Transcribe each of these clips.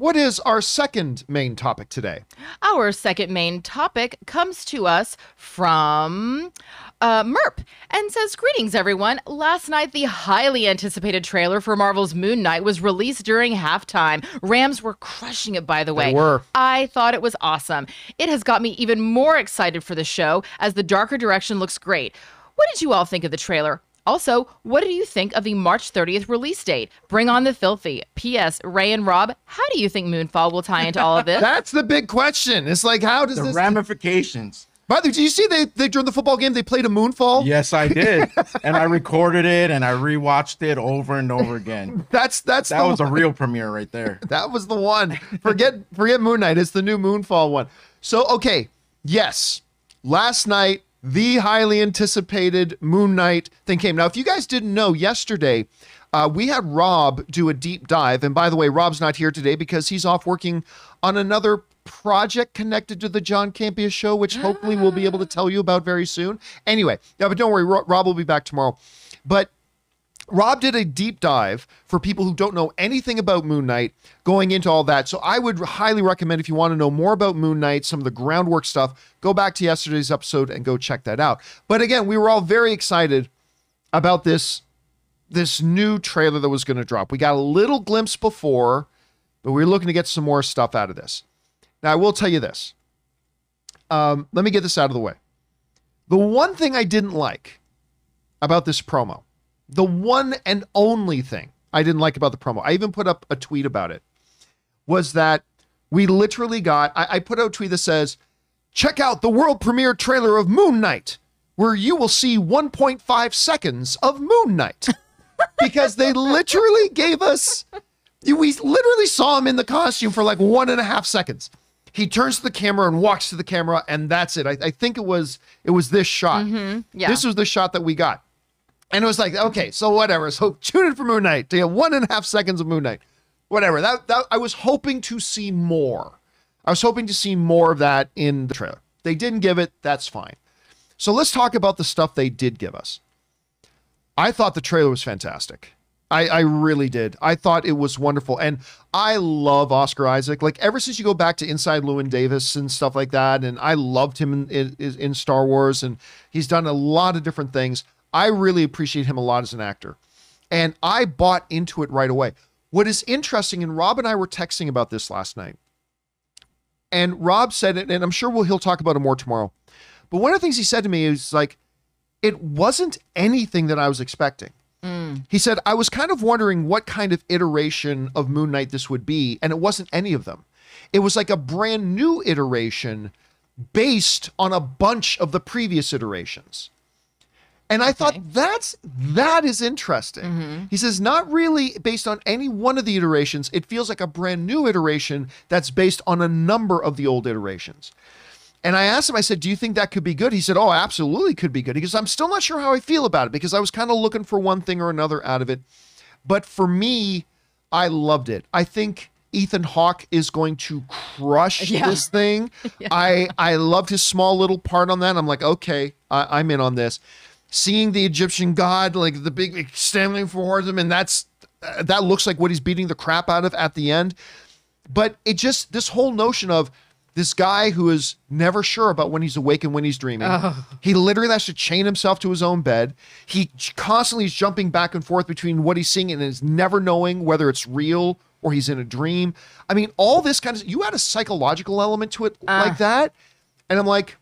what is our second main topic today? Our second main topic comes to us from uh, Merp and says, Greetings, everyone. Last night, the highly anticipated trailer for Marvel's Moon Knight was released during halftime. Rams were crushing it, by the way. They were. I thought it was awesome. It has got me even more excited for the show as the darker direction looks great. What did you all think of the trailer? Also, what do you think of the March 30th release date? Bring on the filthy. P.S. Ray and Rob, how do you think Moonfall will tie into all of this? That's the big question. It's like, how does The this? ramifications. By the way, did you see they, they during the football game they played a moonfall? Yes, I did. and I recorded it and I rewatched it over and over again. That's that's That the was a real premiere right there. That was the one. Forget forget Moon Knight. It's the new Moonfall one. So okay, yes. Last night, the highly anticipated Moon Knight thing came. Now, if you guys didn't know, yesterday uh, we had Rob do a deep dive. And by the way, Rob's not here today because he's off working on another project connected to the John Campea show, which hopefully we'll be able to tell you about very soon. Anyway, yeah, but don't worry, Rob will be back tomorrow. But Rob did a deep dive for people who don't know anything about Moon Knight going into all that. So I would highly recommend if you want to know more about Moon Knight, some of the groundwork stuff, go back to yesterday's episode and go check that out. But again, we were all very excited about this this new trailer that was going to drop. We got a little glimpse before, but we are looking to get some more stuff out of this. Now, I will tell you this. Um, let me get this out of the way. The one thing I didn't like about this promo, the one and only thing I didn't like about the promo, I even put up a tweet about it, was that we literally got, I, I put out a tweet that says, check out the world premiere trailer of Moon Knight, where you will see 1.5 seconds of Moon Knight. because they literally gave us, we literally saw him in the costume for like one and a half seconds. He turns to the camera and walks to the camera, and that's it. I, I think it was it was this shot. Mm-hmm. yeah. This was the shot that we got. And it was like, okay, so whatever. So tune in for Moon Knight to get one and a half seconds of Moon Knight. Whatever. That that I was hoping to see more. I was hoping to see more of that in the trailer. They didn't give it, that's fine. So let's talk about the stuff they did give us. I thought the trailer was fantastic. I, I really did. I thought it was wonderful. And I love Oscar Isaac. Like ever since you go back to Inside Llewyn Davis and stuff like that, and I loved him in, in, in Star Wars, and he's done a lot of different things. I really appreciate him a lot as an actor. And I bought into it right away. What is interesting, and Rob and I were texting about this last night, and Rob said it, and I'm sure we'll, he'll talk about it more tomorrow. But one of the things he said to me is like, it wasn't anything that I was expecting. Mm. He said, I was kind of wondering what kind of iteration of Moon Knight this would be, and it wasn't any of them. It was like a brand new iteration based on a bunch of the previous iterations. And I thought that's that is interesting. Mm-hmm. He says not really based on any one of the iterations. It feels like a brand new iteration that's based on a number of the old iterations. And I asked him, I said, Do you think that could be good? He said, Oh, absolutely could be good. He goes, I'm still not sure how I feel about it because I was kind of looking for one thing or another out of it. But for me, I loved it. I think Ethan Hawke is going to crush Yeah. this thing. I I loved his small little part on that. I'm like, okay, I, I'm in on this. Seeing the Egyptian god, like the big standing for him, and that's uh, that looks like what he's beating the crap out of at the end. But it just this whole notion of this guy who is never sure about when he's awake and when he's dreaming. He literally has to chain himself to his own bed. He constantly is jumping back and forth between what he's seeing and is never knowing whether it's real or he's in a dream. I mean, all this kind of you add a psychological element to it like that, and I'm like,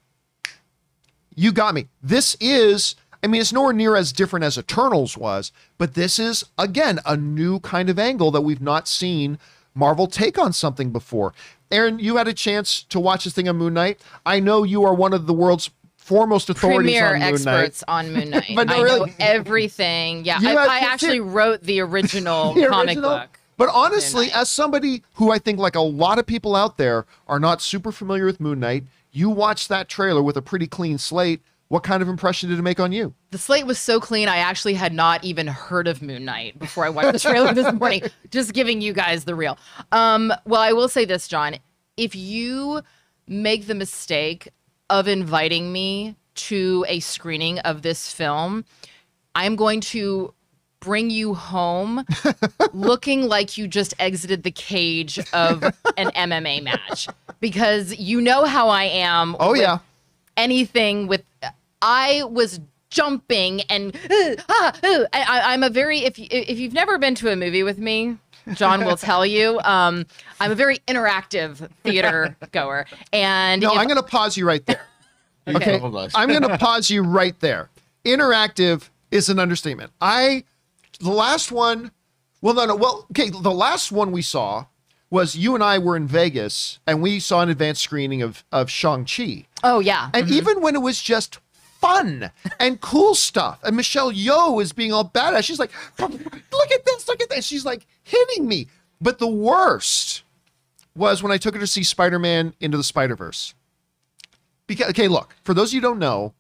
you got me. This is, I mean, it's nowhere near as different as Eternals was, but this is, again, a new kind of angle that we've not seen Marvel take on something before. Aaron, you had a chance to watch this thing on Moon Knight. I know you are one of the world's foremost authorities Premier on Moon experts Knight. on Moon Knight. But no, I know really- everything. Yeah, You I, had- I actually wrote the original The comic original. book. But honestly, as somebody who I think, like a lot of people out there, are not super familiar with Moon Knight, you watched that trailer with a pretty clean slate. What kind of impression did it make on you? The slate was so clean, I actually had not even heard of Moon Knight before I watched the trailer this morning. Just giving you guys the real. Um, well, I will say this, John. If you make the mistake of inviting me to a screening of this film, I'm going to bring you home looking like you just exited the cage of an MMA match because you know how I am. Oh yeah. anything with I was jumping and uh, ah, uh, I, I'm a very if you- if you've never been to a movie with me, John will tell you. Um, I'm a very interactive theater goer, and No, if- I'm going to pause you right there. Okay. I'm going to pause you right there. Interactive is an understatement. I, the last one, well, no, no, well, okay, the last one we saw was you and I were in Vegas and we saw an advanced screening of of Shang Chi, oh yeah, and even when it was just fun and cool stuff, and Michelle Yeoh is being all badass, she's like, "Look at this, look at this," she's like hitting me. But the worst was when I took her to see Spider Man Into the Spider Verse. Because okay, look, for those of you who don't know,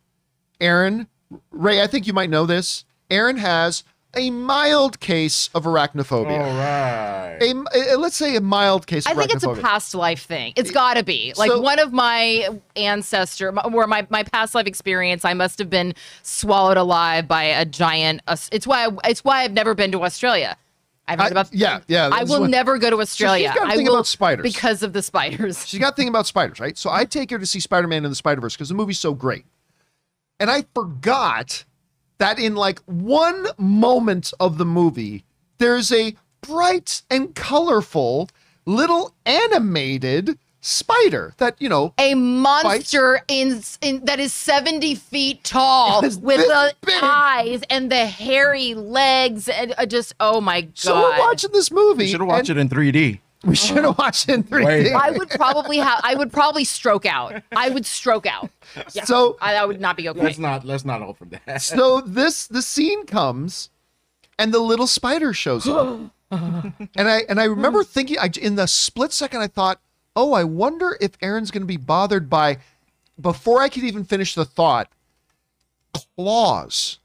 Aaron, Ray, I think you might know this. Aaron has a mild case of arachnophobia. All right. A, a- let's say a mild case I of think it's a past life thing. It's got to be like So- one of my ancestor, or my my past life experience. I must have been swallowed alive by a giant. us- It's why it's why I've never been to Australia. I've heard I- about. yeah, yeah, I will what- never go to Australia. got a I thing will about spiders. because of the spiders. She's got a thing about spiders, right? So I take her to see Spider Man in the Spider Verse because the movie's so great. And I forgot that in like one moment of the movie, there's a bright and colorful little animated spider that, you know, A monster in, in that is seventy feet tall with the big. eyes and the hairy legs and uh, just oh my god! so we're watching this movie. You should watch and it in 3D. We should have uh-huh. watched it in 3D. Wait. I would probably have. I would probably stroke out. I would stroke out. Yeah, So- I, that would not be okay. Let's not let's not open that. so this the scene comes and the little spider shows up and i and i remember thinking I, in the split second i thought oh i wonder if aaron's going to be bothered by before i could even finish the thought claws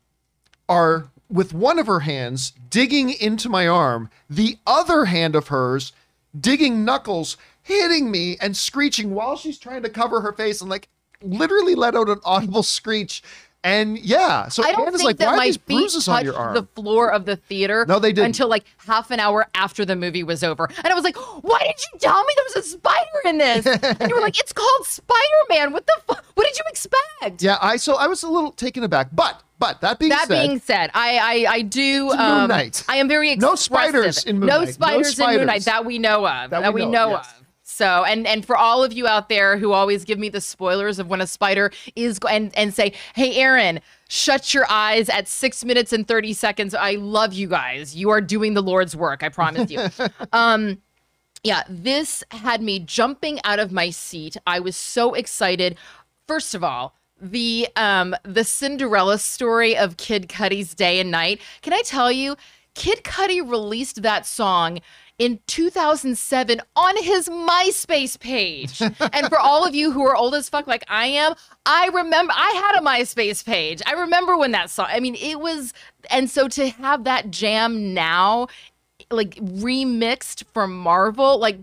are with one of her hands digging into my arm the other hand of hers digging knuckles hitting me and screeching while she's trying to cover her face and like literally let out an audible screech and yeah so I don't Anna's think like that why are my these feet bruises on touched your arm the floor of the theater. No, they didn't. until like half an hour after the movie was over, and I was like, "Why did you tell me there was a spider in this?" and you were like, "It's called Spider Man. What the? Fu- what did you expect?" yeah i so i was a little taken aback but but that being That said being said, I I, I do. It's Moon Um, Knight. I am very No spiders in Moon no Knight. No spiders in Moon Knight that we know of. That That, we we know, know, yes. of. So and and for all of you out there who always give me the spoilers of when a spider is and and say, "Hey Aaron, shut your eyes at 6 minutes and 30 seconds." I love you guys. You are doing the Lord's work, I promise you. um yeah, this had me jumping out of my seat. I was so excited. First of all, the um the Cinderella story of Kid Cudi's Day and Night. Can I tell you, Kid Cudi released that song in 2007 on his MySpace page. and for all of you who are old as fuck like I am, I remember I had a MySpace page. I remember when that song. I mean, it was and so to have that jam now like remixed from Marvel, like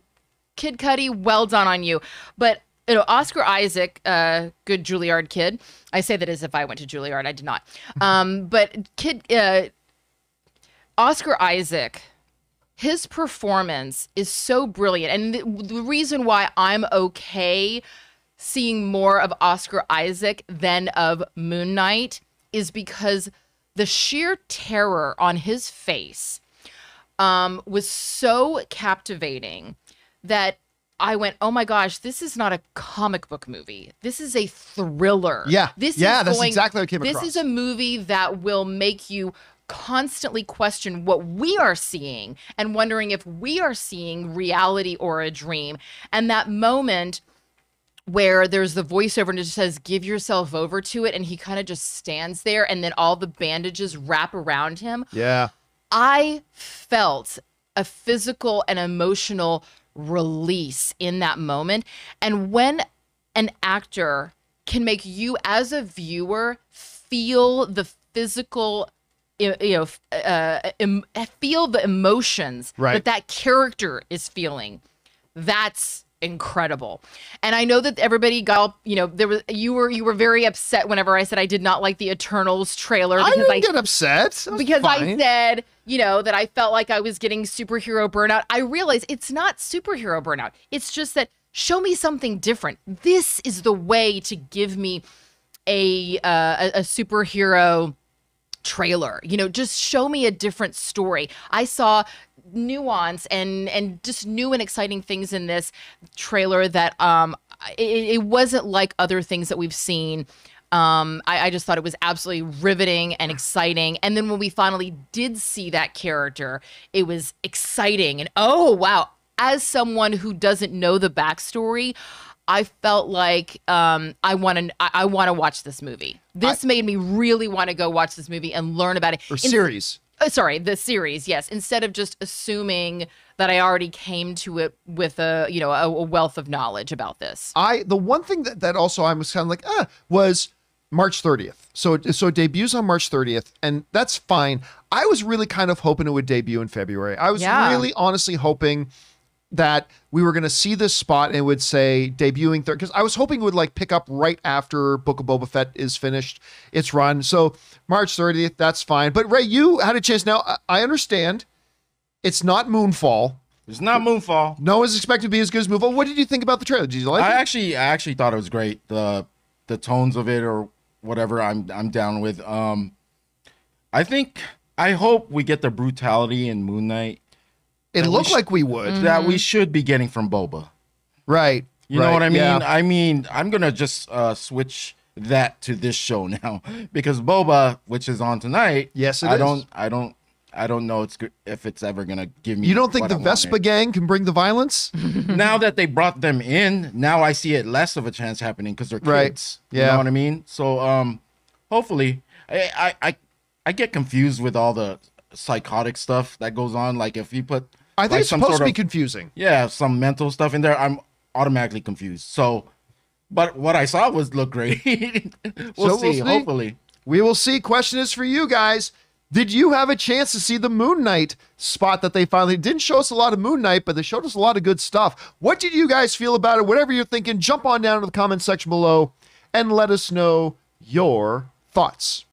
Kid Cudi, well done on you. But you know, Oscar Isaac, uh, good Juilliard kid. I say that as if I went to Juilliard. I did not. Um, but kid, uh, Oscar Isaac, his performance is so brilliant, and the, the reason why I'm okay seeing more of Oscar Isaac than of Moon Knight is because the sheer terror on his face um, was so captivating that I went, oh my gosh, this is not a comic book movie. This is a thriller. Yeah. This Yeah, is that's going, exactly what I came This across. is a movie that will make you constantly question what we are seeing and wondering if we are seeing reality or a dream. And that moment where there's the voiceover and it says give yourself over to it and he kind of just stands there and then all the bandages wrap around him yeah I felt a physical and emotional release in that moment. And when an actor can make you, as a viewer, feel the physical, you know, uh, em- feel the emotions Right. that that character is feeling, that's incredible. And I know that everybody got, you know, there was you were you were very upset whenever I said I did not like the Eternals trailer I didn't I, get upset. Because I said, you know, that I felt like I was getting superhero burnout. I realize it's not superhero burnout. It's just that show me something different. This is the way to give me a uh, a, a superhero trailer. You know, just show me a different story. I saw nuance and and just new and exciting things in this trailer that um it, it wasn't like other things that we've seen. Um, I, I just thought it was absolutely riveting and exciting. And then when we finally did see that character, it was exciting. And oh wow, as someone who doesn't know the backstory, I felt like um, I want to I, I want to watch this movie. This made me really want to go watch this movie and learn about it. or In- series. uh, sorry, the series, yes. Instead of just assuming that I already came to it with a you know a, a wealth of knowledge about this. I the one thing that, that also I was kind of like ah was March 30th. So so it debuts on March 30th, and that's fine. I was really kind of hoping it would debut in February. I was Yeah. really honestly hoping that we were going to see this spot and it would say debuting third because I was hoping it would like pick up right after Book of Boba Fett is finished its run. So March 30th, that's fine. But Ray, you had a chance. Now I- I understand it's not Moonfall. It's not Moonfall. No one's expected to be as good as Moonfall. What did you think about the trailer? Did you like I it? actually, I actually thought it was great. The the tones of it or whatever, I'm I'm down with. Um, I think I hope we get the brutality in Moon Knight It looked sh- like we would. that we should be getting from Boba. Right. You know right, what I mean? yeah. I mean, I'm gonna just uh, switch that to this show now because Boba, which is on tonight. Yes, it I is. don't, I don't, I don't know it's good if it's ever gonna give me. You don't think what the I wanted. Vespa gang can bring the violence? now that they brought them in, now I see it less of a chance happening because they're Right. kids. You Yeah. know what I mean? So um hopefully I, I I I get confused with all the psychotic stuff that goes on. Like if you put I think like, it's supposed to be of- confusing. yeah, some mental stuff in there, I'm automatically confused. So but what I saw was look great. we'll, So see, we'll see. hopefully. We will see. Question is for you guys. Did you have a chance to see the Moon Knight spot that they finally didn't show us a lot of Moon Knight, but they showed us a lot of good stuff? What did you guys feel about it? Whatever you're thinking, jump on down to the comment section below and let us know your thoughts.